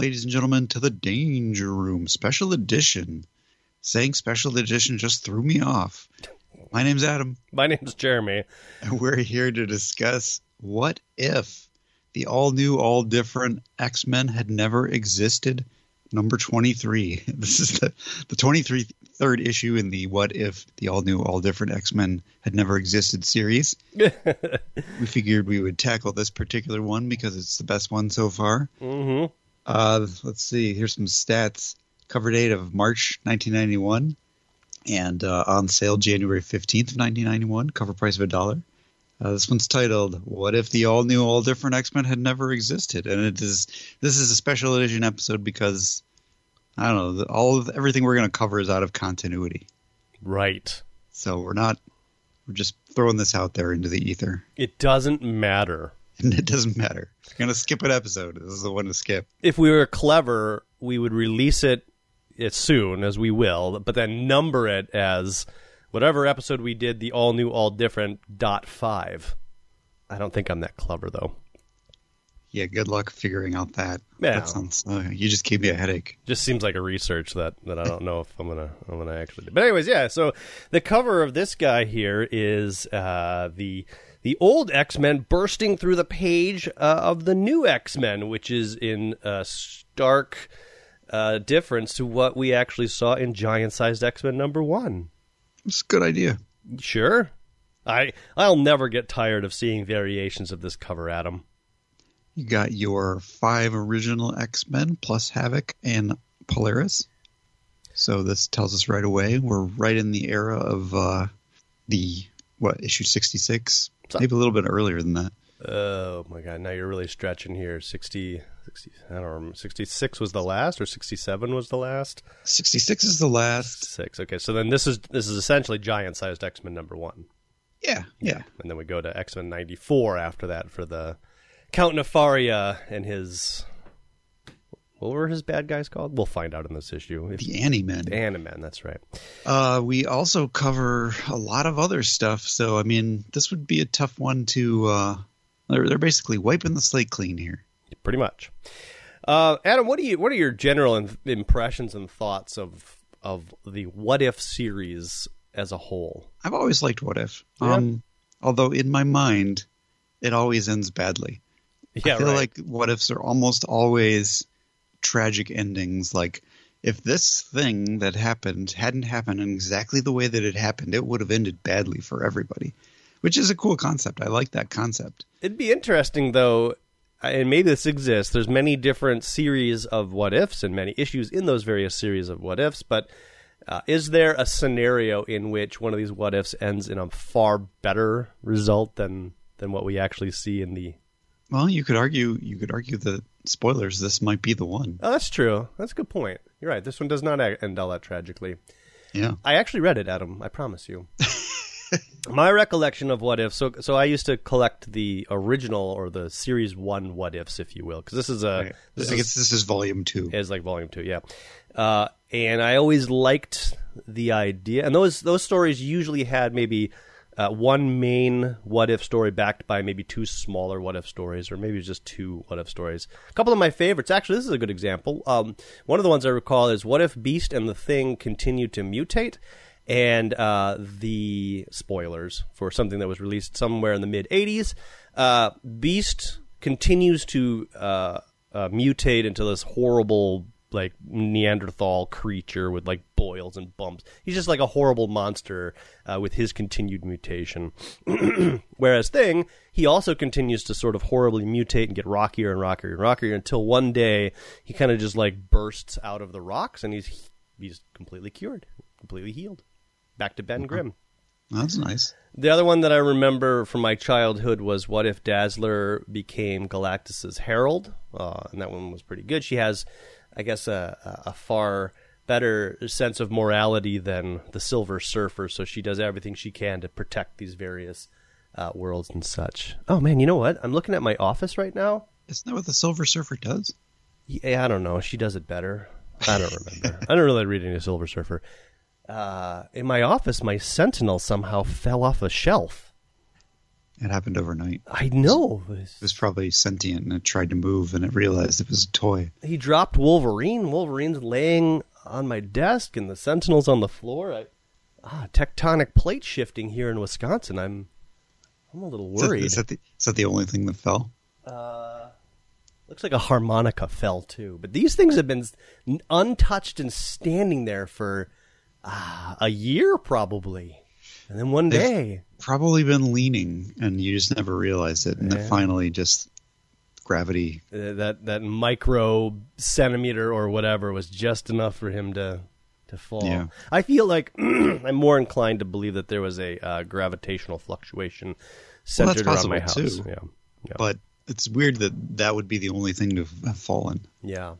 ladies and gentlemen, to the Danger Room Special Edition. Saying special edition just threw me off. My name's Adam. My name's Jeremy. And we're here to discuss what if the all new, all different X Men had never existed. Number 23. This is the, the 23rd issue in the What If the All New, All Different X Men Had Never Existed series. we figured we would tackle this particular one because it's the best one so far. mm-hmm. Uh, let's see. Here's some stats. Cover date of March 1991, and uh, on sale January 15th of 1991. Cover price of a dollar. Uh, this one's titled "What if the all new, all different X Men had never existed?" And it is this is a special edition episode because I don't know all of everything we're going to cover is out of continuity, Right. so we're not we're just throwing this out there into the ether, It doesn't matter. And it doesn't matter. We're going to skip an episode. This is the one to skip. If we were clever, we would release it as soon as we will, but then number it as whatever episode we did, the all new, all different dot five. I don't think I'm that clever though. Yeah, good luck figuring out that. Yeah. That sounds. Uh, you just gave me a headache. Just seems like a research that, that I don't know if I'm gonna I'm gonna actually do. But anyways, yeah. So the cover of this guy here is uh, the the old X Men bursting through the page uh, of the new X Men, which is in uh, stark uh, difference to what we actually saw in giant sized X Men number one. It's a good idea. Sure, I I'll never get tired of seeing variations of this cover, Adam. You got your five original X Men plus Havoc and Polaris. So this tells us right away we're right in the era of uh, the what issue sixty six, maybe a little bit earlier than that. Oh my god, now you're really stretching here. 60, 60 I don't remember. 66 was the last or 67 was the last? Sixty six is the last. 6. Okay, so then this is this is essentially giant-sized X-Men number 1. Yeah, yeah. And then we go to X-Men 94 after that for the Count Nefaria and his What were his bad guys called? We'll find out in this issue. If, The Animen. Animen, that's right. Uh, we also cover a lot of other stuff. So I mean, this would be a tough one to. Uh, they're, they're basically wiping the slate clean here. Pretty much. Uh, Adam, what do you what are your general in- impressions and thoughts of of the What If series as a whole? I've always liked What If. Yeah. Um, although in my mind, it always ends badly. Yeah, I feel right. like what ifs are almost always tragic endings. Like if this thing that happened hadn't happened in exactly the way that it happened, it would have ended badly for everybody. Which is a cool concept. I like that concept. It'd be interesting though, and maybe this exists. There's many different series of what ifs and many issues in those various series of what ifs, but uh, is there a scenario in which one of these what ifs ends in a far better result than than what we actually see in the? Well, you could argue you could argue that spoilers. This might be the one. Oh, that's true. That's a good point. You're right. This one does not end all that tragically. Yeah. I actually read it, Adam. I promise you. My recollection of what if so so I used to collect the original or the series one what ifs, if you will, because this is a this I is this is volume two. It's like volume two, yeah. Uh, and I always liked the idea, and those those stories usually had maybe uh, one main what if story backed by maybe two smaller what if stories, or maybe just two what if stories. A couple of my favorites, actually, this is a good example. Um, one of the ones I recall is what if Beast and the Thing continue to mutate. And uh, the spoilers for something that was released somewhere in the mid 80s. Uh, Beast continues to uh, uh, mutate into this horrible like Neanderthal creature with like boils and bumps. He's just like a horrible monster uh, with his continued mutation. Whereas Thing, he also continues to sort of horribly mutate and get rockier and rockier and rockier until one day he kind of just like bursts out of the rocks and he's he's completely cured, completely healed, back to Ben Grimm. That's nice. The other one that I remember from my childhood was what if Dazzler became Galactus's herald, uh, and that one was pretty good. She has, I guess, a, a far better sense of morality than the Silver Surfer, so she does everything she can to protect these various uh, worlds and such. Oh man, you know what? I'm looking at my office right now. Isn't that what the Silver Surfer does? Yeah, I don't know. She does it better. I don't remember. I don't really read any Silver Surfer. Uh, in my office, my Sentinel somehow fell off a shelf. It happened overnight. I know. It was probably sentient and it tried to move and it realized it was a toy. He dropped Wolverine. Wolverine's laying on my desk and the Sentinel's on the floor. I, ah, tectonic plate shifting here in Wisconsin. I'm I'm a little worried. Is that, the, is that the only thing that fell? Looks like a harmonica fell too. But these things have been untouched and standing there for ah, a year probably. And then one They've- day, Probably been leaning and you just never realized it. And Yeah. then finally just gravity. uh, that that micro centimeter or whatever was just enough for him to to fall. Yeah. I feel like I'm more inclined to believe that there was a uh, gravitational fluctuation Well, centered around my house. too. Yeah. Yeah. But it's weird that that would be the only thing to have fallen. yeah.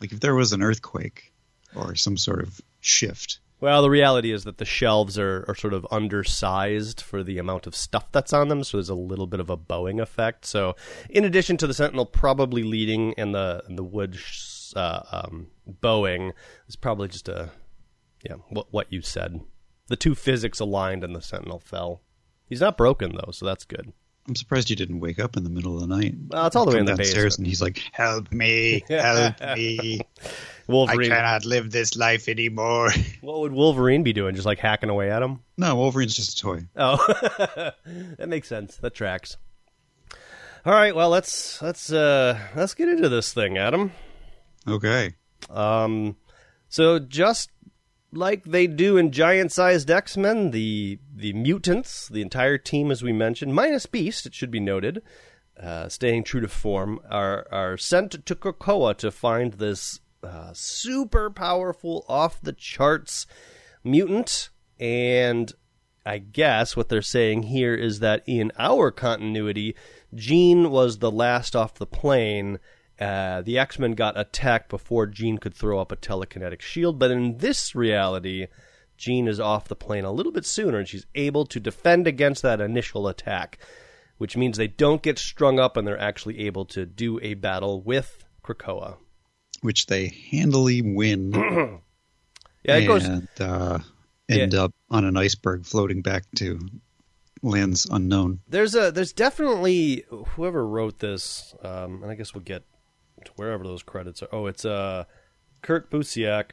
Like if there was an earthquake or some sort of shift. Well, the reality is that the shelves are, are sort of undersized for the amount of stuff that's on them, so there's a little bit of a bowing effect. So, in addition to the Sentinel probably leading and the and the wood sh- uh, um, bowing, is probably just a yeah what what you said. The two physics aligned and the Sentinel fell. He's not broken though, so that's good. I'm surprised you didn't wake up in the middle of the night. Well, it's all the way in the downstairs basement. and he's like, "Help me, help me! I Wolverine. cannot live this life anymore." What would Wolverine be doing? Just like hacking away at him? No, Wolverine's just a toy. Oh, that makes sense. That tracks. All right, well let's let's uh let's get into this thing, Adam. Okay. Um, so just like they do in giant-sized X-Men, the the mutants, the entire team, as we mentioned, minus Beast, it should be noted, uh, staying true to form, are are sent to Krakoa to find this uh, super powerful, off the charts mutant, and I guess what they're saying here is that in our continuity, Jean was the last off the plane. Uh, the X Men got attacked before Jean could throw up a telekinetic shield, but in this reality, Jean is off the plane a little bit sooner, and she's able to defend against that initial attack, which means they don't get strung up and they're actually able to do a battle with Krakoa. Which they handily win Yeah, it goes. and uh, end up on an iceberg floating back to lands unknown. There's a there's definitely whoever wrote this, um, and I guess we'll get to wherever those credits are. Oh, it's uh, Kurt Busiek.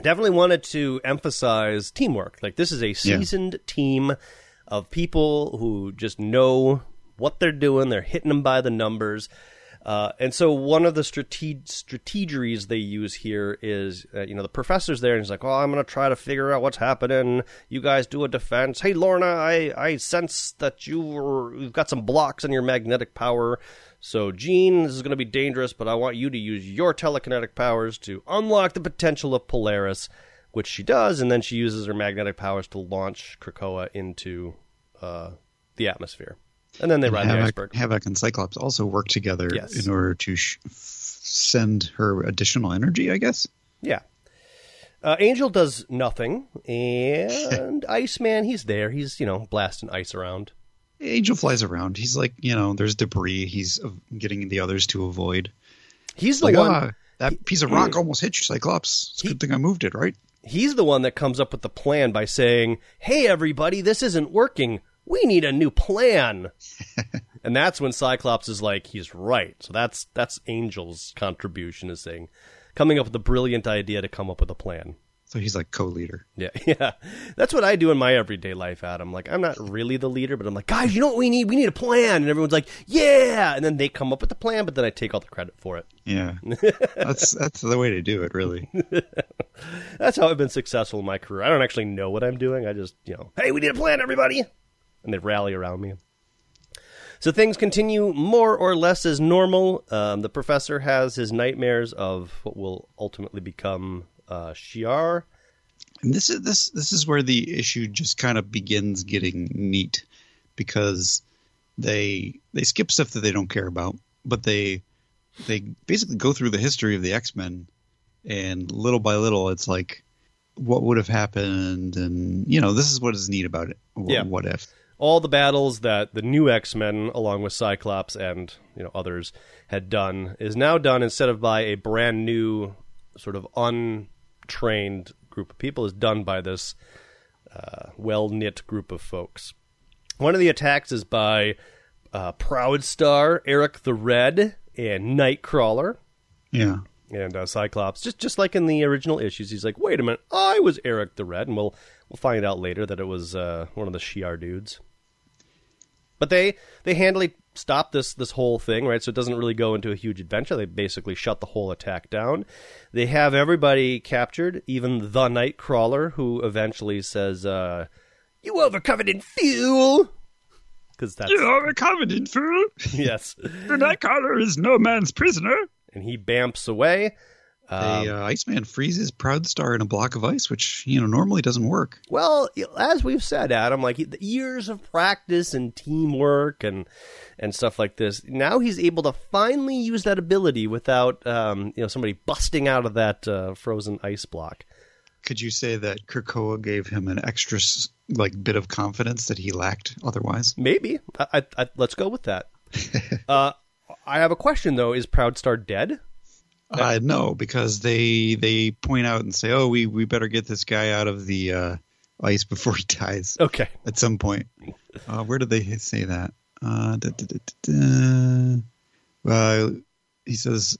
Definitely wanted to emphasize teamwork. Like this is a seasoned team of people who just know what they're doing. They're hitting them by the numbers. Uh, and so one of the strate- strategeries they use here is, uh, you know, the professor's there and he's like, "Oh, I'm going to try to figure out what's happening. You guys do a defense. Hey, Lorna, I, I sense that you were, you've got some blocks on your magnetic power. So, Jean, this is going to be dangerous, but I want you to use your telekinetic powers to unlock the potential of Polaris, which she does, and then she uses her magnetic powers to launch Krakoa into uh, the atmosphere. And then they ride the Havoc, iceberg. Havoc and Cyclops also work together Yes. in order to sh- send her additional energy, I guess. Yeah. Uh, Angel does nothing, and Iceman, he's there. He's, you know, blasting ice around. Angel flies around. He's like, you know, there's debris. He's getting the others to avoid. He's the Like, one. ah, that piece of rock almost hit you, Cyclops. It's a good thing I moved it, right? He's the one that comes up with the plan by saying, "Hey, everybody, this isn't working. We need a new plan." and that's when Cyclops is like, "He's right." So that's that's Angel's contribution is saying, coming up with a brilliant idea to come up with a plan. So he's like co-leader. Yeah, yeah. That's what I do in my everyday life, Adam. Like, I'm not really the leader, but I'm like, guys, you know what we need? We need a plan. And everyone's like, yeah. And then they come up with the plan, but then I take all the credit for it. Yeah, that's that's the way to do it, really. That's how I've been successful in my career. I don't actually know what I'm doing. I just, you know, hey, we need a plan, everybody. And they rally around me. So things continue more or less as normal. Um, the professor has his nightmares of what will ultimately become uh, Shi'ar. And this is this this is where the issue just kind of begins getting neat because they they skip stuff that they don't care about, but they they basically go through the history of the X Men, and little by little, it's like what would have happened, and you know this is what is neat about it. Wh- Yeah. What if? All the battles that the new X-Men along with Cyclops and you know others had done is now done instead of by a brand new sort of untrained group of people is done by this uh, well-knit group of folks. One of the attacks is by uh, Proudstar, Eric the Red, and Nightcrawler. Yeah. And uh, Cyclops, just just like in the original issues, he's like, "Wait a minute, I was Eric the Red," and we'll we'll find out later that it was uh, one of the Shi'ar dudes. But they they handily stop this this whole thing, right? So it doesn't really go into a huge adventure. They basically shut the whole attack down. They have everybody captured, even the Nightcrawler, who eventually says, uh, "You overcoveted fool," because that's are a covenant fool. yes, The Nightcrawler is no man's prisoner. and he bamps away. Um, the uh, Iceman freezes Proudstar in a block of ice, which you know normally doesn't work. Well, as we've said, Adam, like the years of practice and teamwork and and stuff like this. Now he's able to finally use that ability without, um, you know, somebody busting out of that uh, frozen ice block. Could you say that Krakoa gave him an extra like bit of confidence that he lacked otherwise? Maybe. I, I, I, let's go with that. uh, I have a question though. Is Proudstar dead? Uh, no, because they they point out and say, "Oh, we we better get this guy out of the uh, ice before he dies." Okay. At some point, uh, where did they say that? Uh, da, da, da, da, da. Well, he says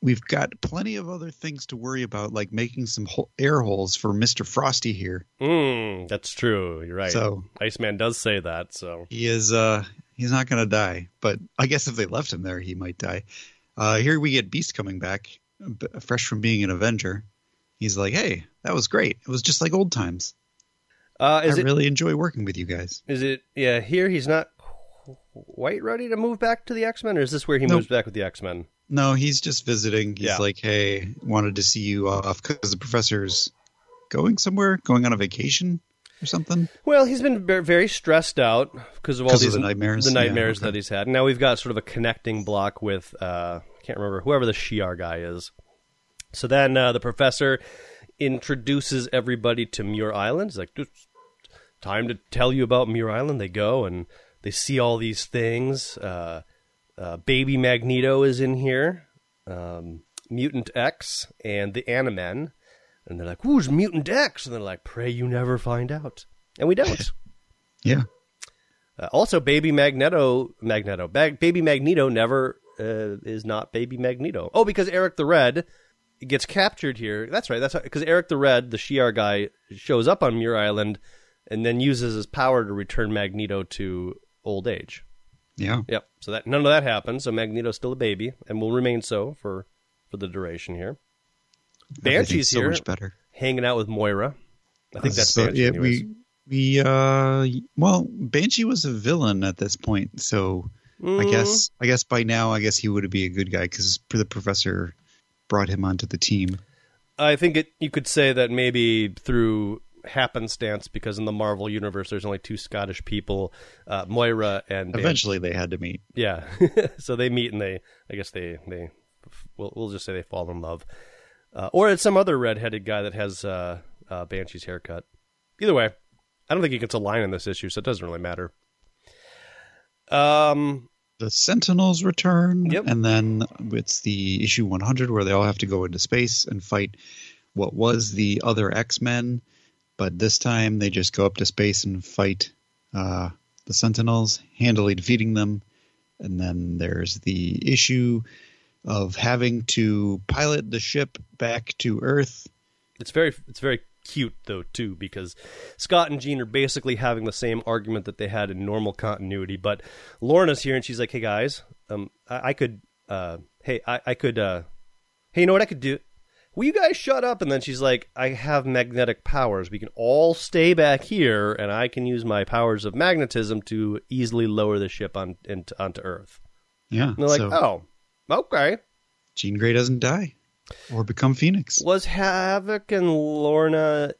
we've got plenty of other things to worry about, like making some ho- air holes for Mister Frosty here. Mm, that's true. You're right. So Iceman does say that. So he is uh he's not going to die, but I guess if they left him there, he might die. Uh, here we get Beast coming back, fresh from being an Avenger. He's like, "Hey, that was great. It was just like old times. uh, is I it really enjoy working with you guys." Is it? Yeah, here he's not quite ready to move back to the X Men, or is this where he Nope. moves back with the X Men? No, he's just visiting. He's Yeah. like, "Hey, wanted to see you off because the professor's going somewhere, going on a vacation or something." Well, he's been very stressed out because of all 'Cause of these the nightmares? the Yeah, nightmares okay. that he's had. And now we've got sort of a connecting block with uh, I can't remember whoever the Shi'ar guy is. So then uh, the professor introduces everybody to Muir Island. He's like, "It's time to tell you about Muir Island. They go and they see all these things. Uh, uh, Baby Magneto is in here, um, Mutant X, and the Animen. And they're like, "Who's Mutant X?" And they're like, "Pray you never find out." And we don't. Yeah, Uh, also, Baby Magneto, Magneto, Bag, Baby Magneto never uh, is not Baby Magneto. Oh, because Eric the Red gets captured here. That's right. That's because Eric the Red, the Shi'ar guy, shows up on Muir Island and then uses his power to return Magneto to old age. yeah. Yep. So that none of that happens. So Magneto's still a baby and will remain so for for the duration here. Banshee's so here, much better. hanging out with Moira. I think that's So, Banshee. yeah, anyways. we we uh well, Banshee was a villain at this point, so I Mm, guess I guess by now I guess he would be a good guy because the professor brought him onto the team. I think it. You could say that maybe through happenstance, because in the Marvel universe, there's only two Scottish people, uh, Moira and Ban- Eventually, they had to meet. yeah. so they meet and they, I guess they they, we'll, we'll just say they fall in love, uh, or it's some other redheaded guy that has uh, uh, Banshee's haircut. Either way, I don't think he gets a line in this issue, so it doesn't really matter. Um, The Sentinels return, Yep. and then it's the issue 100 where they all have to go into space and fight what was the other X Men, but this time they just go up to space and fight uh, the Sentinels, handily defeating them. And then there's the issue of having to pilot the ship back to Earth. It's very it's very cute though too because Scott and Jean are basically having the same argument that they had in normal continuity, but Lorna's here and she's like, "Hey guys, um, I, I could, uh, hey, I, I could, uh, hey, you know what I could do? Will you guys shut up?" And then she's like, "I have magnetic powers. We can all stay back here, and I can use my powers of magnetism to easily lower the ship on into, onto Earth." Yeah. And they're like, so "Oh, okay." Jean Grey doesn't die or become Phoenix. Was Havoc and Lorna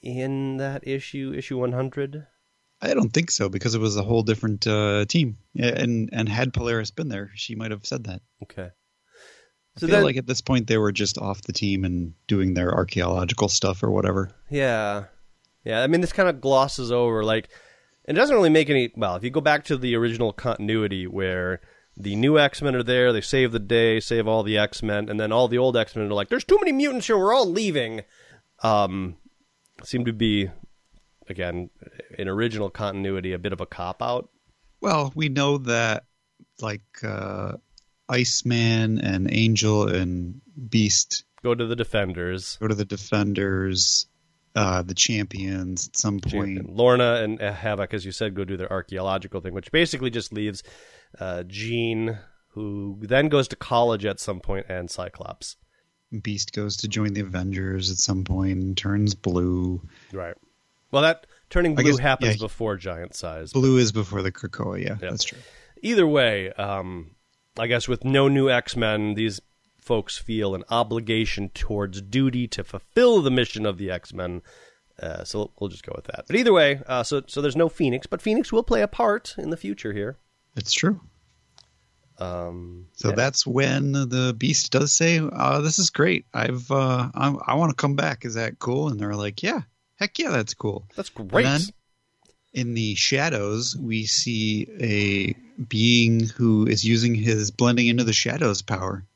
in that issue, issue 100? I don't think so because it was a whole different uh, team. And and had Polaris been there, she might have said that. Okay. I So feel then, like at this point they were just off the team and doing their archaeological stuff or whatever. yeah, yeah. I mean, this kind of glosses over like, it doesn't really make any. Well, if you go back to the original continuity where the new X Men are there, they save the day, save all the X Men, and then all the old X Men are like, "There's too many mutants here. We're all leaving." Um, seem to be again, in original continuity, a bit of a cop out. Well, we know that like uh, Iceman and Angel and Beast Go to the Defenders. go to the Defenders, uh, the Champions at some point. Champion. Lorna and Havoc, as you said, go do their archaeological thing, which basically just leaves uh, Jean, who then goes to college at some point, and Cyclops. Beast goes to join the Avengers at some point and turns blue. Right. Well, that turning blue guess- happens yeah. before giant size. Blue is before the Krakoa, yeah, Yeah. that's true. Either way, um, I guess with no new X Men, these folks feel an obligation towards duty to fulfill the mission of the X Men. Uh, so we'll just go with that. But either way, uh, so so there's no Phoenix, but Phoenix will play a part in the future here. It's true. Um, So yeah. that's when the Beast does say, uh, "This is great. I've uh, I, I want to come back. Is that cool?" And they're like, "Yeah, heck yeah, that's cool." that's great. And then in the shadows, we see a being who is using his blending into the shadows power.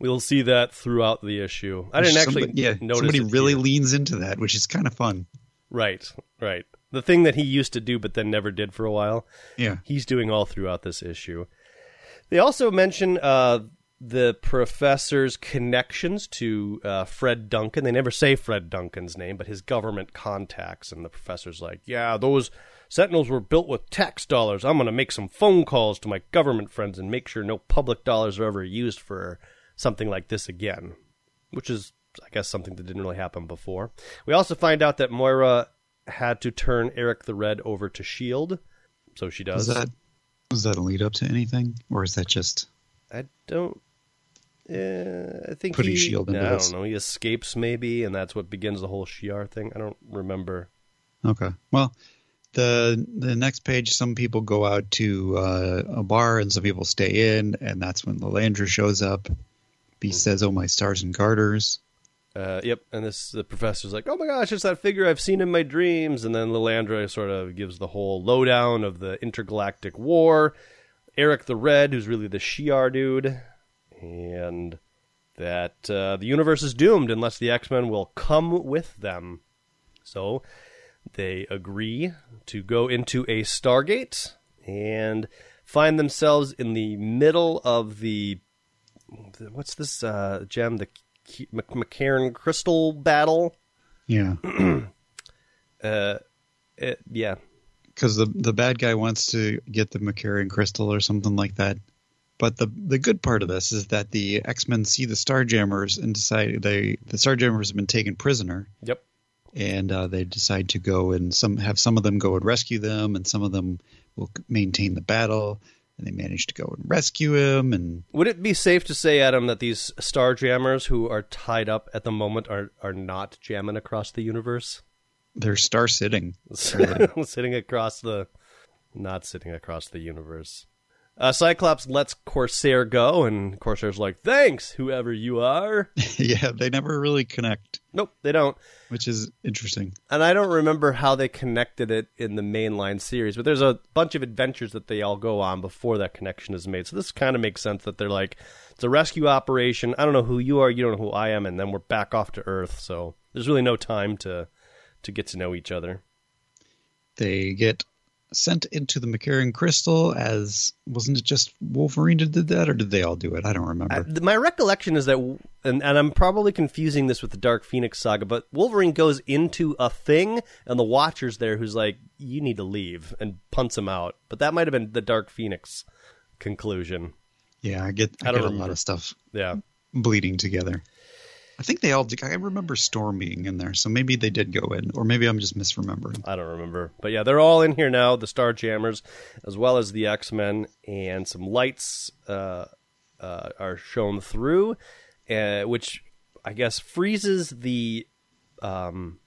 We'll see that throughout the issue. I didn't actually Somebody, yeah, notice. somebody really here. leans into that, which is kind of fun. right, right. The thing that he used to do, but then never did for a while. Yeah, he's doing all throughout this issue. They also mention uh, the professor's connections to uh, Fred Duncan. They never say Fred Duncan's name, but his government contacts. And the professor's like, "Yeah, those Sentinels were built with tax dollars. I'm going to make some phone calls to my government friends and make sure no public dollars are ever used for something like this again." Which is, I guess, something that didn't really happen before. We also find out that Moira had to turn Eric the Red over to Shield. So she does. is that was that a lead up to anything, or is that just I don't. Uh, I think Putting he, S.H.I.E.L.D. into I this. don't know. He escapes maybe, and that's what begins the whole Shi'ar thing. I don't remember. Okay. Well, the the next page, some people go out to uh, a bar and some people stay in, and that's when Lilandra shows up. Beast says, "Oh my stars and garters." Uh, yep, and this the professor's like, "Oh my gosh, it's that figure I've seen in my dreams." And then Lilandra sort of gives the whole lowdown of the intergalactic war. Eric the Red, who's really the Shi'ar dude, and that uh, the universe is doomed unless the X Men will come with them. So they agree to go into a Stargate and find themselves in the middle of the what's this uh, gem? The K- M'Kraan crystal battle. Yeah, Uh, it, yeah, because the the bad guy wants to get the M'Kraan crystal or something like that. But the the good part of this is that the X Men see the Starjammers and decide they the Starjammers have been taken prisoner, yep. and uh, they decide to go and some have some of them go and rescue them, and some of them will maintain the battle. And they managed to go and rescue him, and Would it be safe to say, Adam, that these star jammers who are tied up at the moment are are not jamming across the universe, they're star sitting. sitting across the, not sitting across the universe? Uh, Cyclops lets Corsair go, and Corsair's like, "Thanks, whoever you are." yeah, they never really connect, nope, they don't. which is interesting. and I don't remember how they connected it in the mainline series, but there's a bunch of adventures that they all go on before that connection is made. So this kind of makes sense that they're like, it's a rescue operation. I don't know who you are, you don't know who I am, and then we're back off to Earth. So there's really no time to to get to know each other. They get sent into the M'Kraan crystal as wasn't it just Wolverine that did that, or did they all do it? I don't remember. I, my recollection is that, and, and I'm probably confusing this with the Dark Phoenix saga, but Wolverine goes into a thing, and the Watcher's there who's like, you need to leave, and punts him out. But that might have been the Dark Phoenix conclusion. yeah, I get I, I get a lot of stuff Yeah. bleeding together. I think they all. I remember Storm being in there, so maybe they did go in, or maybe I'm just misremembering. I don't remember. But yeah, they're all in here now, the Star Jammers, as well as the X Men, and some lights uh, uh, are shown through, uh, which I guess freezes the. Um,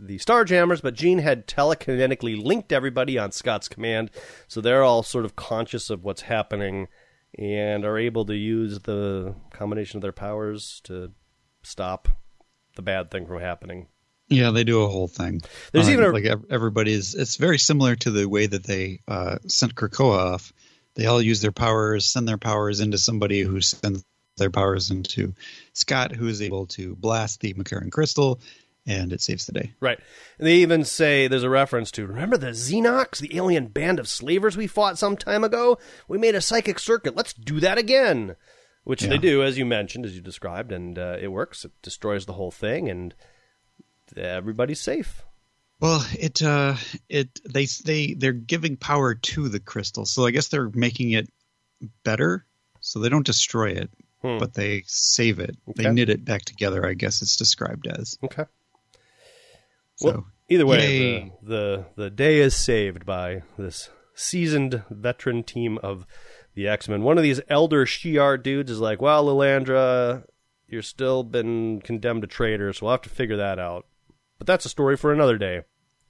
the Star Jammers, but Jean had telekinetically linked everybody on Scott's command, so they're all sort of conscious of what's happening and are able to use the combination of their powers to stop the bad thing from happening. Yeah, they do a whole thing. There's Uh, even a- like everybody's. It's very similar to the way that they uh, sent Krakoa off. They all use their powers, send their powers into somebody who sends their powers into Scott, who is able to blast the M'Kraan crystal, and it saves the day. Right. And they even say there's a reference to remember the Z'Nox, the alien band of slavers we fought some time ago? We made a psychic circuit. Let's do that again. Which Yeah. they do, as you mentioned, as you described, and uh, it works. It destroys the whole thing, and everybody's safe. Well, it uh, it they they they're giving power to the crystal, so I guess they're making it better. So they don't destroy it, Hmm. but they save it. They knit it back together. I guess it's described as. Okay. So Well, either way, the, the the day is saved by this seasoned veteran team of the X Men. One of these elder Shi'ar dudes is like, "Well, Lilandra, you're still been condemned to traitor, so we'll have to figure that out." But that's a story for another day.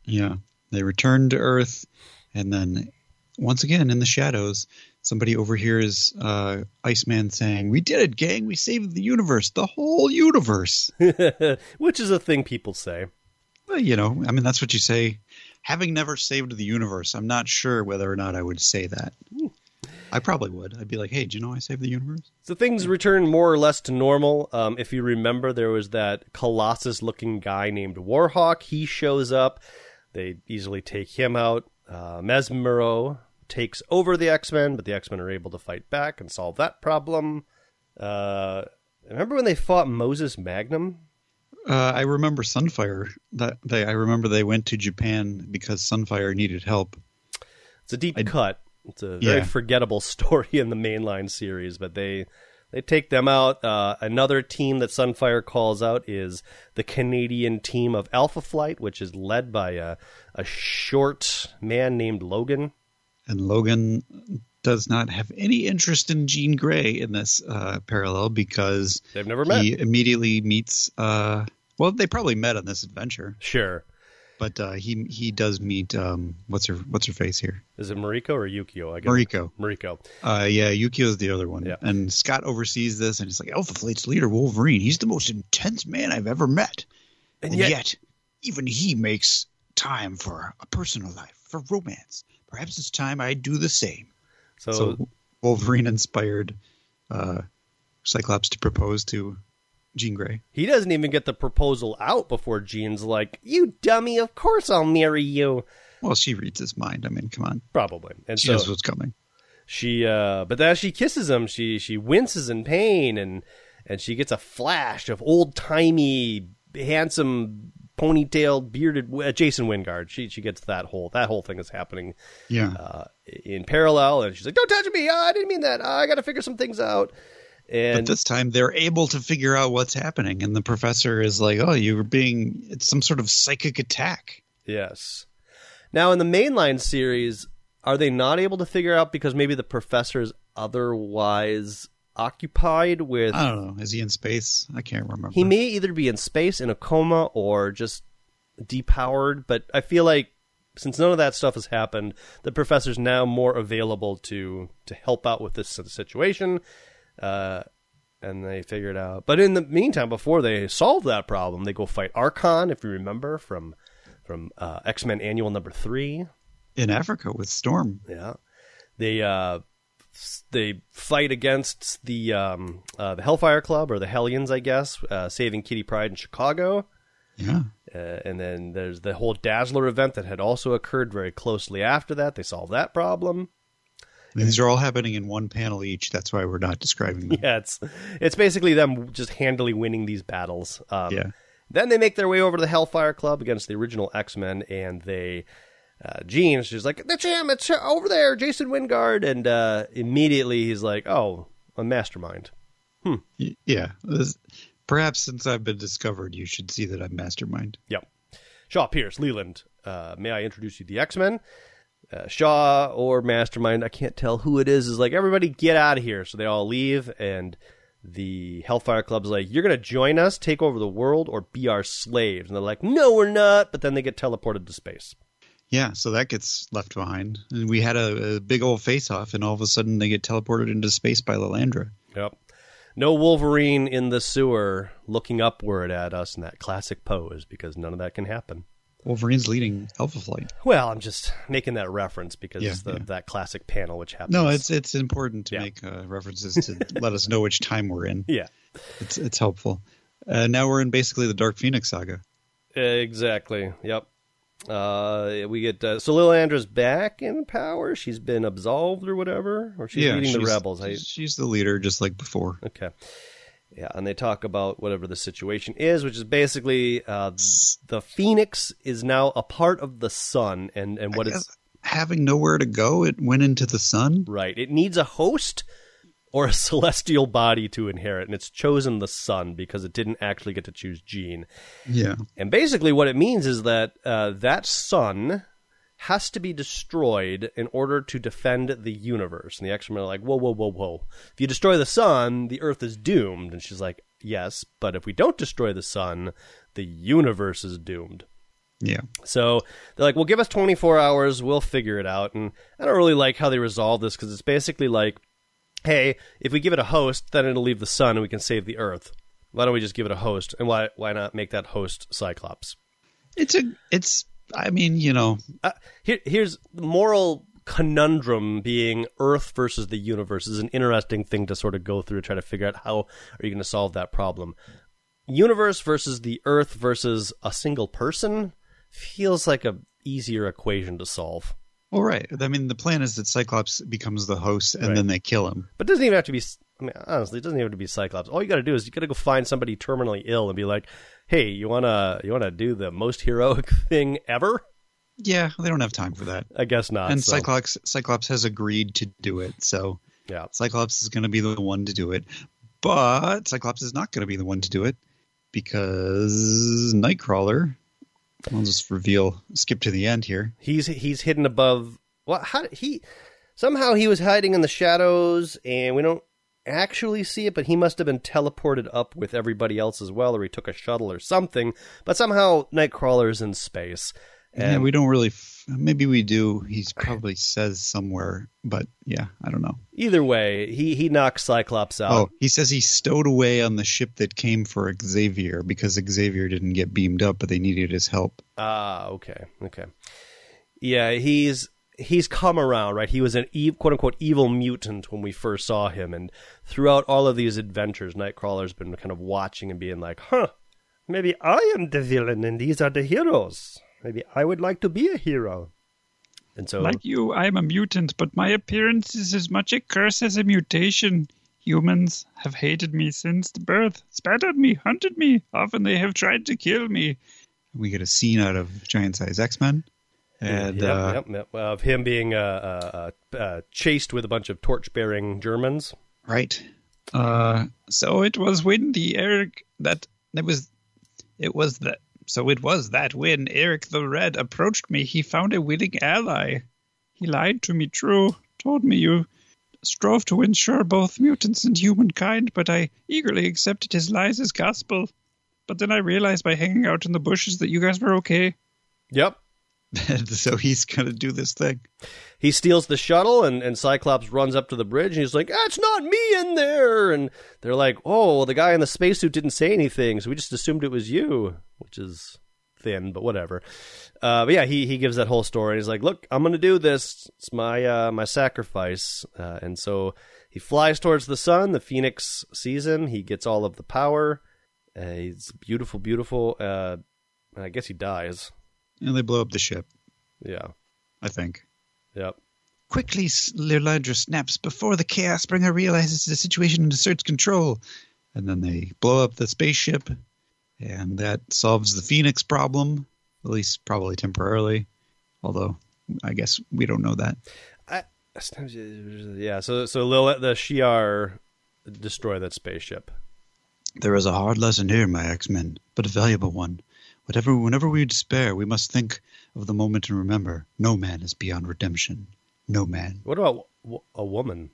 yeah, they return to Earth, and then once again in the shadows, somebody overhears uh, Iceman saying, "We did it, gang! We saved the universe, the whole universe." Which is a thing people say. Well, you know, I mean, that's what you say. Having never saved the universe, I'm not sure whether or not I would say that. I probably would. I'd be like, hey, do you know I saved the universe? So things return more or less to normal. Um, if you remember, there was that Colossus-looking guy named Warhawk. He shows up. They easily take him out. Uh, Mesmero takes over the X-Men, but the X-Men are able to fight back and solve that problem. Uh, remember when they fought Moses Magnum? Uh, I remember Sunfire. That they, I remember they went to Japan because Sunfire needed help. It's a deep I- cut. It's a very Yeah. forgettable story in the mainline series, but they they take them out. Uh, another team that Sunfire calls out is the Canadian team of Alpha Flight, which is led by a, a short man named Logan. And Logan does not have any interest in Jean Grey in this uh, parallel because They've never met. he immediately meets. Uh, well, they probably met on this adventure, Sure. But uh, he he does meet um, what's her what's her face here, Is it Mariko or Yukio? I guess. Mariko. Mariko. Uh, yeah, Yukio's the other one. Yeah. And Scott oversees this, and he's like, Alpha Flight's leader, Wolverine. He's the most intense man I've ever met. And And, yet- yet, even he makes time for a personal life, for romance. Perhaps it's time I do the same. So, So Wolverine inspired uh, Cyclops to propose to Jean Grey. he doesn't even get the proposal out before Jean's like, "You dummy! Of course I'll marry you." Well, she reads his mind. I mean, come on. Probably. And She so knows what's coming. she uh but as she kisses him she she winces in pain and and she gets a flash of old timey handsome ponytailed bearded uh, Jason Wyngarde she she gets that whole that whole thing is happening Yeah. uh in parallel and she's like don't touch me Ah, I didn't mean that Ah, I got to figure some things out but this time they're able to figure out what's happening. And the professor is like, oh, you were being, it's some sort of psychic attack. yes now in the mainline series are they not able to figure out because maybe the professor is otherwise occupied with I don't know. Is he in space? I can't remember. He may either be in space in a coma or just depowered, but I feel like since none of that stuff has happened, the professor's now more available to to help out with this situation. Uh, and they figure it out. But in the meantime, before they solve that problem, they go fight Arkon, if you remember from from uh, X Men Annual Number Three. in Africa with Storm. Yeah, they uh, they fight against the um, uh, the Hellfire Club or the Hellions, I guess, uh, saving Kitty Pryde in Chicago. Yeah. Uh, and then there's the whole Dazzler event that had also occurred very closely after that. They solve that problem. These are all happening in one panel each. That's why we're not describing them. Yeah, it's it's basically them just handily winning these battles. Um, Yeah. Then they make their way over to the Hellfire Club against the original X Men, and they. Uh, Jean, she's like, that's him, it's over there, Jason Wyngarde. And uh, immediately he's like, oh, a mastermind. Y- Yeah. This- perhaps since I've been discovered, you should see that I'm mastermind. Yep. Shaw Pierce, Leland. Uh, may I introduce you to the X Men? Uh, Shaw or Mastermind, I can't tell who it is, is like, everybody get out of here. So they all leave, and the Hellfire Club's like, you're going to join us, take over the world, or be our slaves. And they're like, no, we're not. But then they get teleported to space. Yeah, so that gets left behind. And we had a, a big old face off, and all of a sudden they get teleported into space by Lilandra. Yep. No Wolverine in the sewer looking upward at us in that classic pose because none of that can happen. Wolverine's leading Alpha Flight. Well, I'm just making that reference because Yeah, it's the, yeah. that classic panel which happens. No, it's it's important to Yeah. make uh, references to let us know which time we're in. yeah. It's it's helpful. Uh, now we're in basically the Dark Phoenix saga. Exactly. Yep. Uh, we get uh, so Lilandra's back in power. She's been absolved or whatever, or she's leading the rebels. I, She's the leader, just like before. okay. Yeah, and they talk about whatever the situation is, which is basically uh, the Phoenix is now a part of the sun, and and what I it's guess having nowhere to go, it went into the sun. right. It needs a host or a celestial body to inherit, and it's chosen the sun because it didn't actually get to choose Jean. Yeah. And basically, what it means is that uh, that sun has to be destroyed in order to defend the universe. And the X Men are like, whoa, whoa, whoa, whoa. If you destroy the sun, the Earth is doomed. And she's like, yes, but if we don't destroy the sun, the universe is doomed. Yeah. So they're like, well, give us 24 hours, we'll figure it out. And I don't really like how they resolve this because it's basically like, hey, if we give it a host, then it'll leave the sun and we can save the Earth. Why don't we just give it a host? And why why not make that host Cyclops? It's a. It's. I mean, you know, Uh, here, here's the moral conundrum being Earth versus the universe is an interesting thing to sort of go through to try to figure out how are you going to solve that problem. Universe versus the Earth versus a single person feels like a easier equation to solve. Well, right. I mean, the plan is that Cyclops becomes the host, and Right. then they kill him. But it doesn't even have to be. I mean, honestly, it doesn't even have to be Cyclops. All you got to do is you got to go find somebody terminally ill and be like, "Hey, you wanna you wanna do the most heroic thing ever?" Yeah, they don't have time for that. I guess not. and so, Cyclops Cyclops has agreed to do it, so yeah, Cyclops is going to be the one to do it. But Cyclops is not going to be the one to do it because Nightcrawler. I'll just reveal. Skip to the end here. he's he's hidden above. Well, how he? Somehow he was hiding in the shadows, and we don't actually see it. But he must have been teleported up with everybody else as well, or he took a shuttle or something. But somehow Nightcrawler's in space. yeah, And we don't really. F- maybe we do. He probably says somewhere, but yeah, I don't know. either way, he he knocks Cyclops out. Oh, he says he stowed away on the ship that came for Xavier because Xavier didn't get beamed up, but they needed his help. Ah, okay, okay. Yeah, he's he's come around, right? He was an e- quote unquote evil mutant when we first saw him, and throughout all of these adventures, Nightcrawler's been kind of watching and being like, "Huh, maybe I am the villain and these are the heroes. Maybe I would like to be a hero." And so, Like you, I'm a mutant, but my appearance is as much a curse as a mutation. Humans have hated me since the birth, spat at me, hunted me. Often they have tried to kill me. We get a scene out of Giant Size X Men, and yep, uh, yep, yep, of him being uh, uh, uh, chased with a bunch of torch-bearing Germans. right, Uh, so it was when the Eric that it was, it was that. So it was that when Eric the Red approached me, he found a willing ally. He lied to me, true, told me you strove to ensure both mutants and humankind, but I eagerly accepted his lies as gospel. But then I realized by hanging out in the bushes that you guys were okay. Yep, and so he's gonna do this thing. he steals the shuttle and, and Cyclops runs up to the bridge and he's like, That's not me in there and they're like, Oh, well the guy in the spacesuit didn't say anything, so we just assumed it was you which is thin, but whatever. Uh, but yeah, he, he gives that whole story he's like, Look, I'm gonna do this. It's my uh, my sacrifice. Uh, and so he flies towards the sun, the Phoenix sees him, he gets all of the power. Uh, he's beautiful, beautiful. Uh, I guess he dies. And they blow up the ship. Yeah. I think. Yep. Quickly, Lilandra snaps before the Chaos Bringer realizes the situation and asserts control. And then they blow up the spaceship, and that solves the Phoenix problem, at least probably temporarily. Although, I guess we don't know that. I, yeah, so so Lil, the Shi'ar destroy that spaceship. There is a hard lesson here, my X Men, but a valuable one. Whatever, whenever we despair, we must think of the moment and remember: no man is beyond redemption. No man. What about w- a woman?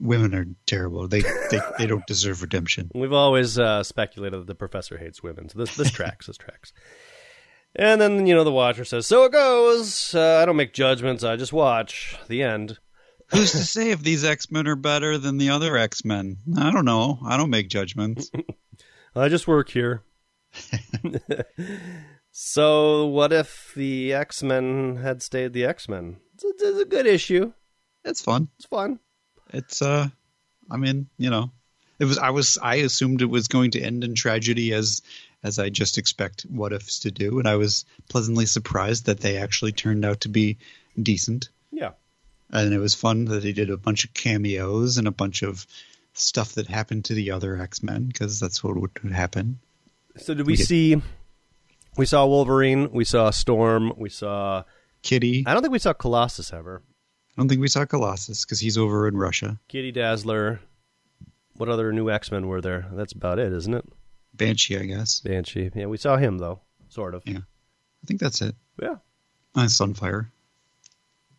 Women are terrible. They they, they don't deserve redemption. We've always uh, speculated that the professor hates women, so this this tracks. This tracks. And then you know the Watcher says, "So it goes. Uh, I don't make judgments. I just watch." The end. Who's to say if these X Men are better than the other X Men? I don't know. I don't make judgments. I just work here. so what if the X Men had stayed the X Men? It's, a- it's a good issue. It's fun. It's fun. It's uh, I mean, you know, it was. I was. I assumed it was going to end in tragedy as as I just expect what ifs to do, and I was pleasantly surprised that they actually turned out to be decent. Yeah. And it was fun that they did a bunch of cameos and a bunch of stuff that happened to the other X Men because that's what would happen. So did we We did- see? We saw Wolverine. We saw Storm. We saw. Kitty, I don't think we saw Colossus ever. I don't think we saw Colossus because he's over in Russia. Kitty Dazzler. What other new X Men were there? That's about it, isn't it? Banshee, I guess. Banshee. Yeah, we saw him though, sort of. Yeah. I think that's it. Yeah. Uh, Sunfire.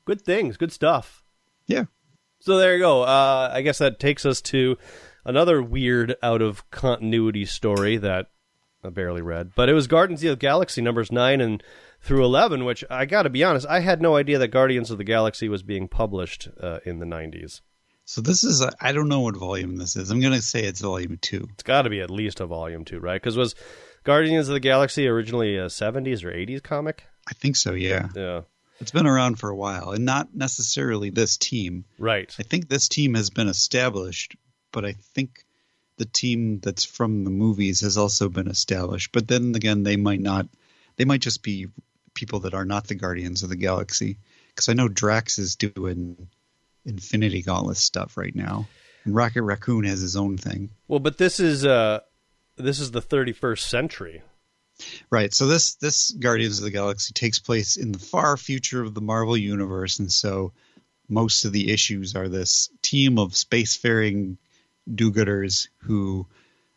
Good things. Good stuff. Yeah. So there you go. Uh, I guess that takes us to another weird out of continuity story that I barely read, but it was Guardians of the Galaxy numbers nine and through eleven, which I got to be honest, I had no idea that Guardians of the Galaxy was being published uh, in the nineties. So this is I I don't know what volume this is. I'm gonna say it's volume two. It's got to be at least a volume two, right? Because was Guardians of the Galaxy originally a seventies or eighties comic? I think so. Yeah, Yeah, it's been around for a while, and not necessarily this team. right. I think this team has been established, but I think the team that's from the movies has also been established. But then again, they might not. They might just be people that are not the Guardians of the Galaxy. Because I know Drax is doing Infinity Gauntlet stuff right now, and Rocket Raccoon has his own thing. Well, but this is uh, this is the thirty first century. Right. So this this Guardians of the Galaxy takes place in the far future of the Marvel universe, and so most of the issues are this team of spacefaring do-gooders who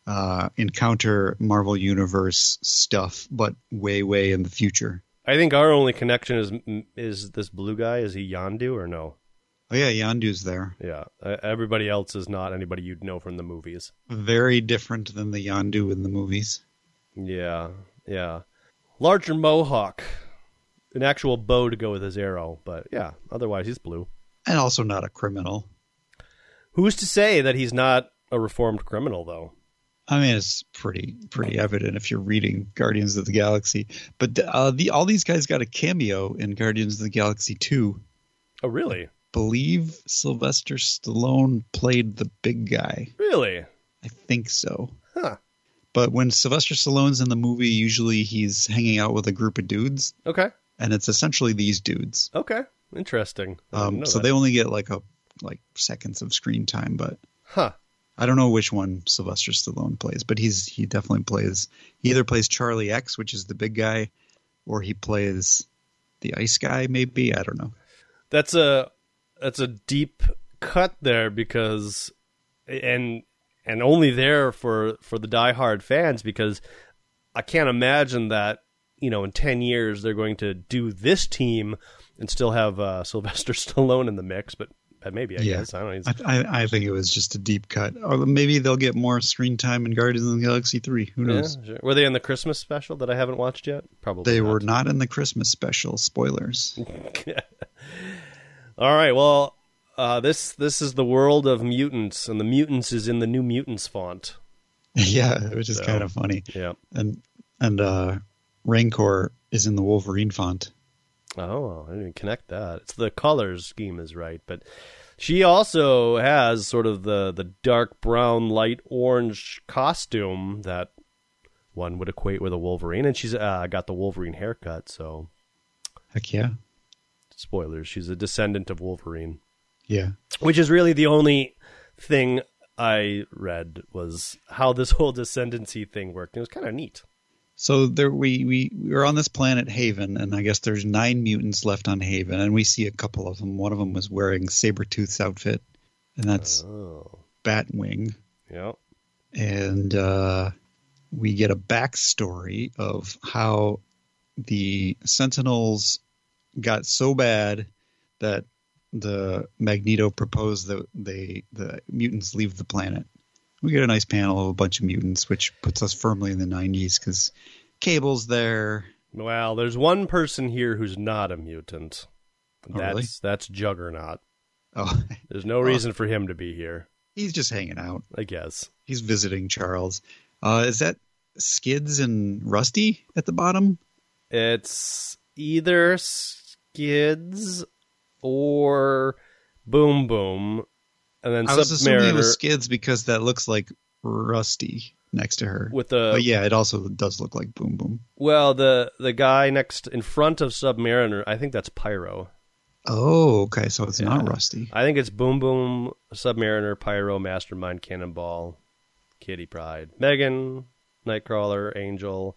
uh, encounter Marvel universe stuff, but way way in the future. I think our only connection is is this blue guy. Is he Yondu or no? Oh yeah, Yondu's there. Yeah, everybody else is not anybody you'd know from the movies. Very different than the Yondu in the movies. Yeah, yeah, larger mohawk, an actual bow to go with his arrow, but yeah, otherwise he's blue. And also not a criminal. Who's to say that he's not a reformed criminal though? I mean, it's pretty pretty evident if you're reading Guardians of the Galaxy. But uh, the all these guys got a cameo in Guardians of the Galaxy two. Oh, really? Believe Sylvester Stallone played the big guy. Really? I think so. Huh. But when Sylvester Stallone's in the movie, usually he's hanging out with a group of dudes, Okay. and it's essentially these dudes. Okay. Interesting. Um, so that. they only get like a like seconds of screen time, but Huh. I don't know which one Sylvester Stallone plays, but he's he definitely plays. He either plays Charlie X, which is the big guy, or he plays the ice guy. Maybe I don't know. That's a that's a deep cut there because and and only there for for the diehard fans because I can't imagine that you know in 10 years they're going to do this team and still have uh, Sylvester Stallone in the mix but maybe I Yeah. guess I don't know I, I, I think it was just a deep cut, or maybe they'll get more screen time in Guardians of the Galaxy three. Who knows? yeah, sure. Were they in the Christmas special that I haven't watched yet? Probably They not. were not in the Christmas special. Spoilers. All right. Well, uh, this this is the world of mutants, and the mutants is in the New Mutants font. yeah, which is So- kind of funny. Yeah. And and uh, Rancor is in the Wolverine font. Oh, I didn't even connect that. It's the colors scheme is right, but she also has sort of the the dark brown, light orange costume that one would equate with a Wolverine, and she's uh, got the Wolverine haircut. So, Heck yeah, spoilers: she's a descendant of Wolverine, yeah. which is really the only thing I read was how this whole descendancy thing worked. It was kind of neat. So there we, we we are on this planet Haven, and I guess there's nine mutants left on Haven, and we see a couple of them. One of them was wearing Sabretooth's outfit, and that's Oh, Batwing. yeah. and uh, we get a backstory of how the Sentinels got so bad that the Magneto proposed that they the mutants leave the planet. We get a nice panel of a bunch of mutants, which puts us firmly in the 90s because Cable's there. Well, there's one person here who's not a mutant. Oh, That's really? that's Juggernaut. Oh, There's no reason for him to be here, he's just hanging out. I guess. He's visiting Charles. Uh, is that Skids and Rusty at the bottom? It's either Skids or Boom Boom, and then I was assuming it Submariner. was Skids because that looks like Rusty. Next to her. with the but yeah, it also does look like Boom Boom. well the the guy next in front of Submariner. I think that's Pyro. Oh, okay. So it's Yeah. not Rusty. I think it's Boom Boom, Submariner, Pyro, Mastermind, Cannonball, Kitty Pryde, Megan, Nightcrawler, Angel,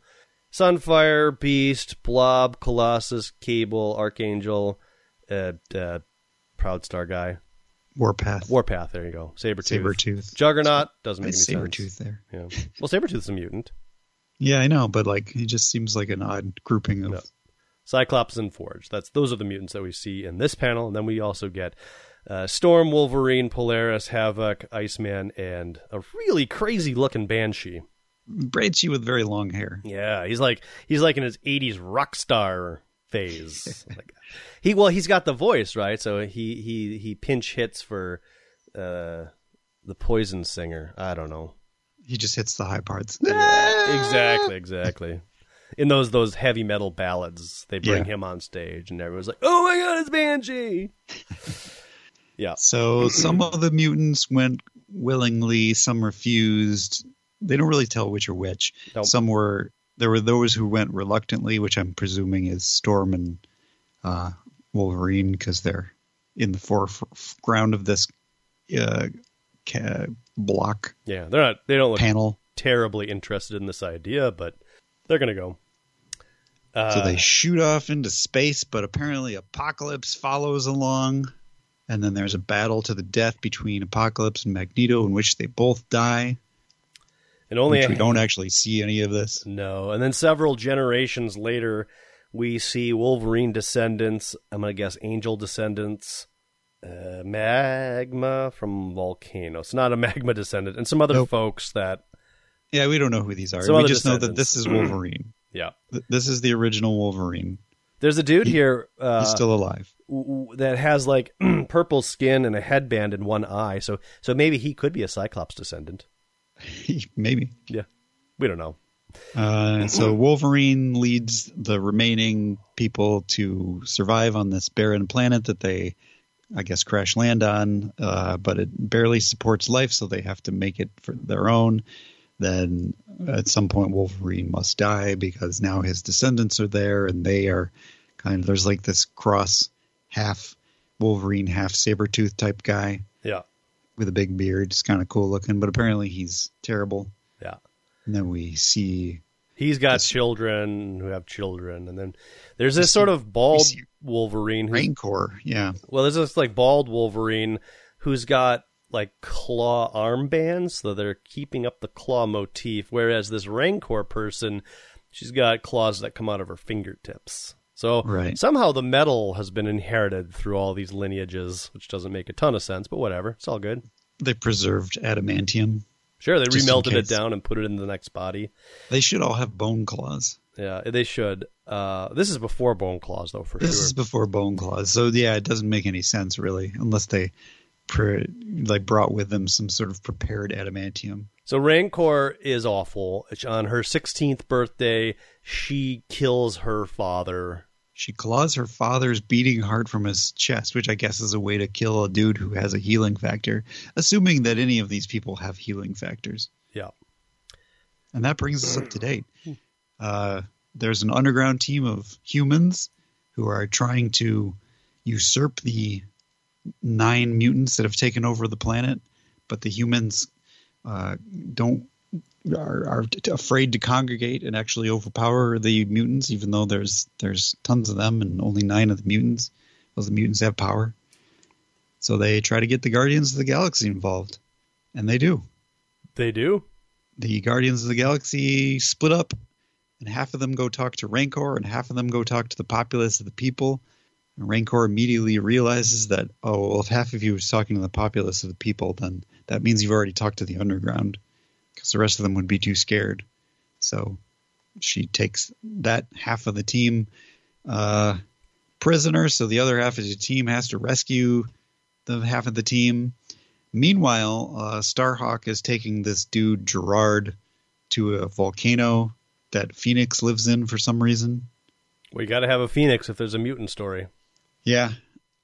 Sunfire, Beast, Blob, Colossus, Cable, Archangel, uh, uh, Proudstar guy, Warpath. Warpath. There you go. Sabretooth. Sabretooth. Juggernaut doesn't make any Sabretooth sense. there. Yeah. Well, Sabretooth's a mutant. Yeah, I know, but like he just seems like an odd grouping of No. Cyclops and Forge. That's those are the mutants that we see in this panel, and then we also get uh, Storm, Wolverine, Polaris, Havoc, Iceman, and a really crazy looking Banshee. Braidshi with very long hair. Yeah, he's like he's like in his '80s rock star phase. like, he well, he's got the voice right, so he he he pinch hits for uh, the Poison Singer. I don't know He just hits the high parts. exactly, exactly. In those those heavy metal ballads, they bring Yeah. him on stage, and everyone's like, "Oh my god, it's Banshee!" yeah, So some of the mutants went willingly, some refused. They don't really tell which are which. Nope. Some were there were those who went reluctantly, which I'm presuming is Storm and uh, Wolverine because they're in the foreground of this uh, ca- block yeah. They're not. They don't look panel. terribly interested in this idea, but they're gonna go. Uh, So they shoot off into space, but apparently Apocalypse follows along. And then there's a battle to the death between Apocalypse and Magneto, in which they both die. And only which we don't actually see any of this. No, and then several generations later, we see Wolverine descendants. I'm gonna guess Angel descendants, uh, Magma from Volcanoes, not a Magma descendant, and some other Nope. folks that, Yeah, we don't know who these are. We just know that this is Wolverine. yeah. Th- this is the original Wolverine. There's a dude He- here uh, He's still alive. w- that has like purple skin and a headband and one eye, so so maybe he could be a Cyclops descendant. Maybe. Yeah, we don't know. Uh, so Wolverine leads the remaining people to survive on this barren planet that they, I guess, crash land on. Uh, but it barely supports life, so they have to make it for their own. Then at some point, Wolverine must die because now his descendants are there, and they are kind of there's like this cross half Wolverine, half Sabretooth type guy Yeah, with a big beard. It's kind of cool looking, but apparently he's terrible. yeah. And then we see He's got This- children who have children, and then there's this sort of bald Wolverine who Rancor. Yeah. Well, there's this like bald Wolverine who's got like claw armbands, so they're keeping up the claw motif. Whereas this Rancor person, she's got claws that come out of her fingertips. So Right. somehow the metal has been inherited through all these lineages, which doesn't make a ton of sense, but whatever. It's all good. They preserved adamantium. Sure, they remelted it down and put it in the next body. They should all have bone claws. Yeah, they should. Uh, this is before Bone Claws, though, for This sure. This is before bone claws. So yeah, it doesn't make any sense really, unless they pre- like brought with them some sort of prepared adamantium. So Rancor is awful. On her 16th birthday, she kills her father. She claws her father's beating heart from his chest, which I guess is a way to kill a dude who has a healing factor, assuming that any of these people have healing factors. Yeah. And that brings us up to date. Uh, there's an underground team of humans who are trying to usurp the nine mutants that have taken over the planet, but the humans uh, don't are, are afraid to congregate and actually overpower the mutants, even though there's there's tons of them and only nine of the mutants. Those the mutants have power, so they try to get the Guardians of the Galaxy involved, and they do They do. the Guardians of the Galaxy split up, and half of them go talk to Rancor, and half of them go talk to the populace of the people. And Rancor immediately realizes that, oh, well, if half of you is talking to the populace of the people, then that means you've already talked to the underground, because the rest of them would be too scared. So she takes that half of the team uh, prisoner, so the other half of the team has to rescue the half of the team. Meanwhile, uh, Starhawk is taking this dude Gerard to a volcano that Phoenix lives in for some reason. We got to have a Phoenix if there's a mutant story. Yeah,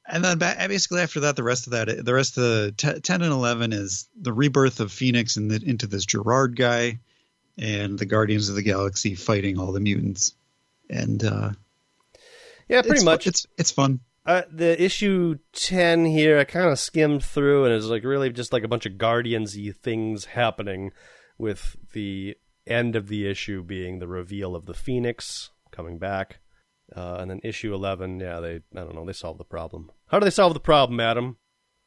and then ba- basically after that, the rest of that, the rest of the t- ten and eleven is the rebirth of Phoenix in the, into this Gerard guy, and the Guardians of the Galaxy fighting all the mutants. And uh, Yeah, pretty it's much. it's it's fun. Uh, the issue 10 here, I kind of skimmed through, and it's like really just like a bunch of Guardians y things happening, with the end of the issue being the reveal of the Phoenix coming back. Uh, and then issue 11, yeah, they, I don't know, they solve the problem. How do they solve the problem, Adam?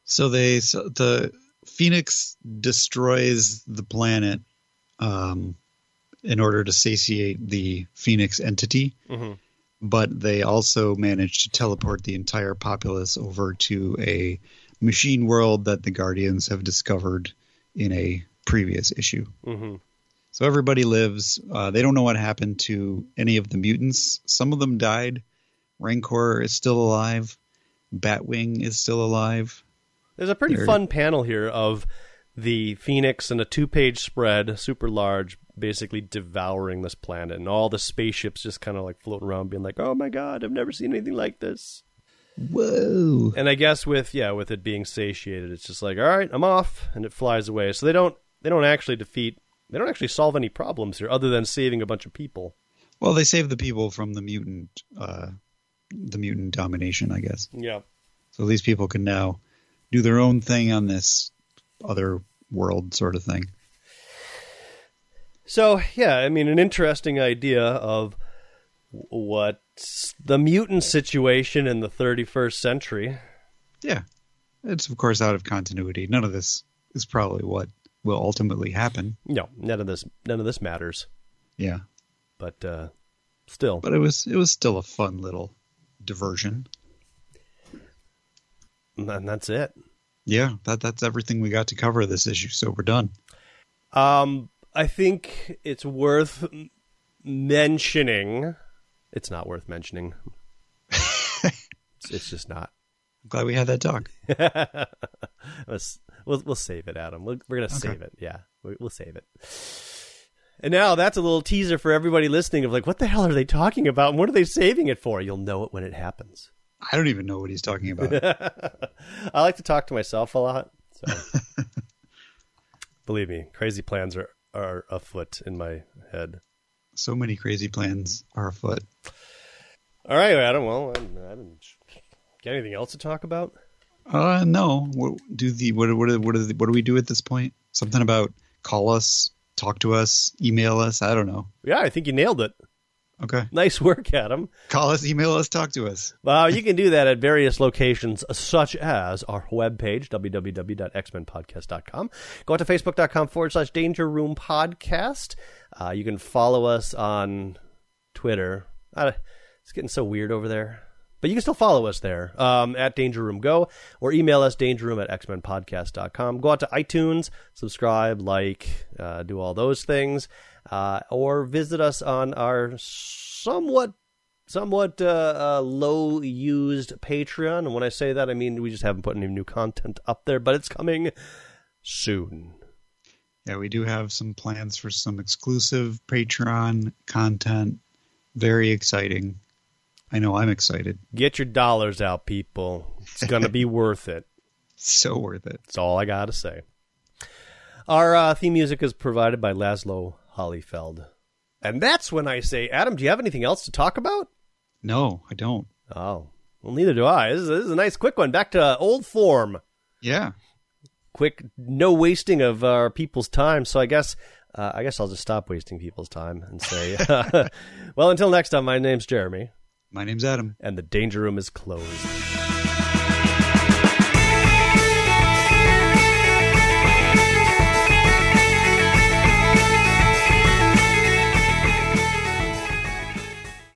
So they so the Phoenix destroys the planet um, in order to satiate the Phoenix entity, Mhm. but they also manage to teleport the entire populace over to a machine world that the Guardians have discovered in a previous issue. hmm So everybody lives. Uh, they don't know what happened to any of the mutants. Some of them died. Rancor is still alive. Batwing is still alive. There's a pretty fun panel here of the Phoenix and a two page spread, super large, basically devouring this planet, and all the spaceships just kind of like floating around, being like, "Oh my god, I've never seen anything like this." Whoa! And I guess with yeah, with it being satiated, it's just like, "All right, I'm off," and it flies away. So they don't they don't actually defeat, they don't actually solve any problems here, other than saving a bunch of people. Well, they save the people from the mutant, uh, the mutant domination, I guess. Yeah. So these people can now do their own thing on this other world, sort of thing. So yeah, I mean, an interesting idea of what's the mutant situation in the 31st century. Yeah, it's of course out of continuity. None of this is probably what will ultimately happen. No, none of this none of this matters. Yeah, But uh, still, but it was it was still a fun little diversion. and that's it. Yeah, that that's everything we got to cover this issue. So we're done. Um, I think it's worth mentioning. It's not worth mentioning. it's, it's just not. I'm glad we had that talk. We'll we'll save it, Adam. We're, we're gonna save it. Yeah, we, we'll save it. And now that's a little teaser for everybody listening of like, what the hell are they talking about? And what are they saving it for? You'll know it when it happens. I don't even know what he's talking about. I like to talk to myself a lot. So believe me, crazy plans are, are afoot in my head. so many crazy plans are afoot. All right, Adam. Well, I didn't get anything else to talk about. Uh, no. What do the what what what do, what do we do at this point? Something about call us, talk to us, email us. I don't know. Yeah, I think you nailed it. Okay, Nice work, Adam. call us, email us, talk to us. Well, you can do that at various locations, such as our webpage, www.xmenpodcast.com. Go out to facebook.com forward slash danger room podcast. Uh, you can follow us on Twitter. Uh, it's getting so weird over there. But you can still follow us there um, at Danger Room Go or email us dangerroom at xmenpodcast.com. Go out to iTunes, subscribe, like, uh, do all those things. Uh, or visit us on our somewhat somewhat uh, uh, low used Patreon. And when I say that, I mean we just haven't put any new content up there, but it's coming soon. Yeah, we do have some plans for some exclusive Patreon content. Very exciting. I know I'm excited. Get your dollars out, people. It's going to be worth it. So worth it. That's all I got to say. Our uh, theme music is provided by Laszlo Hollyfeld. And that's when I say, Adam, do you have anything else to talk about? No, I don't. Oh, well, neither do I. This is, this is a nice quick one. Back to old form. Yeah. quick, no wasting of our people's time. So I guess uh, I guess I'll just stop wasting people's time and say, well, until next time. My name's Jeremy, My name's Adam. and the danger room is closed.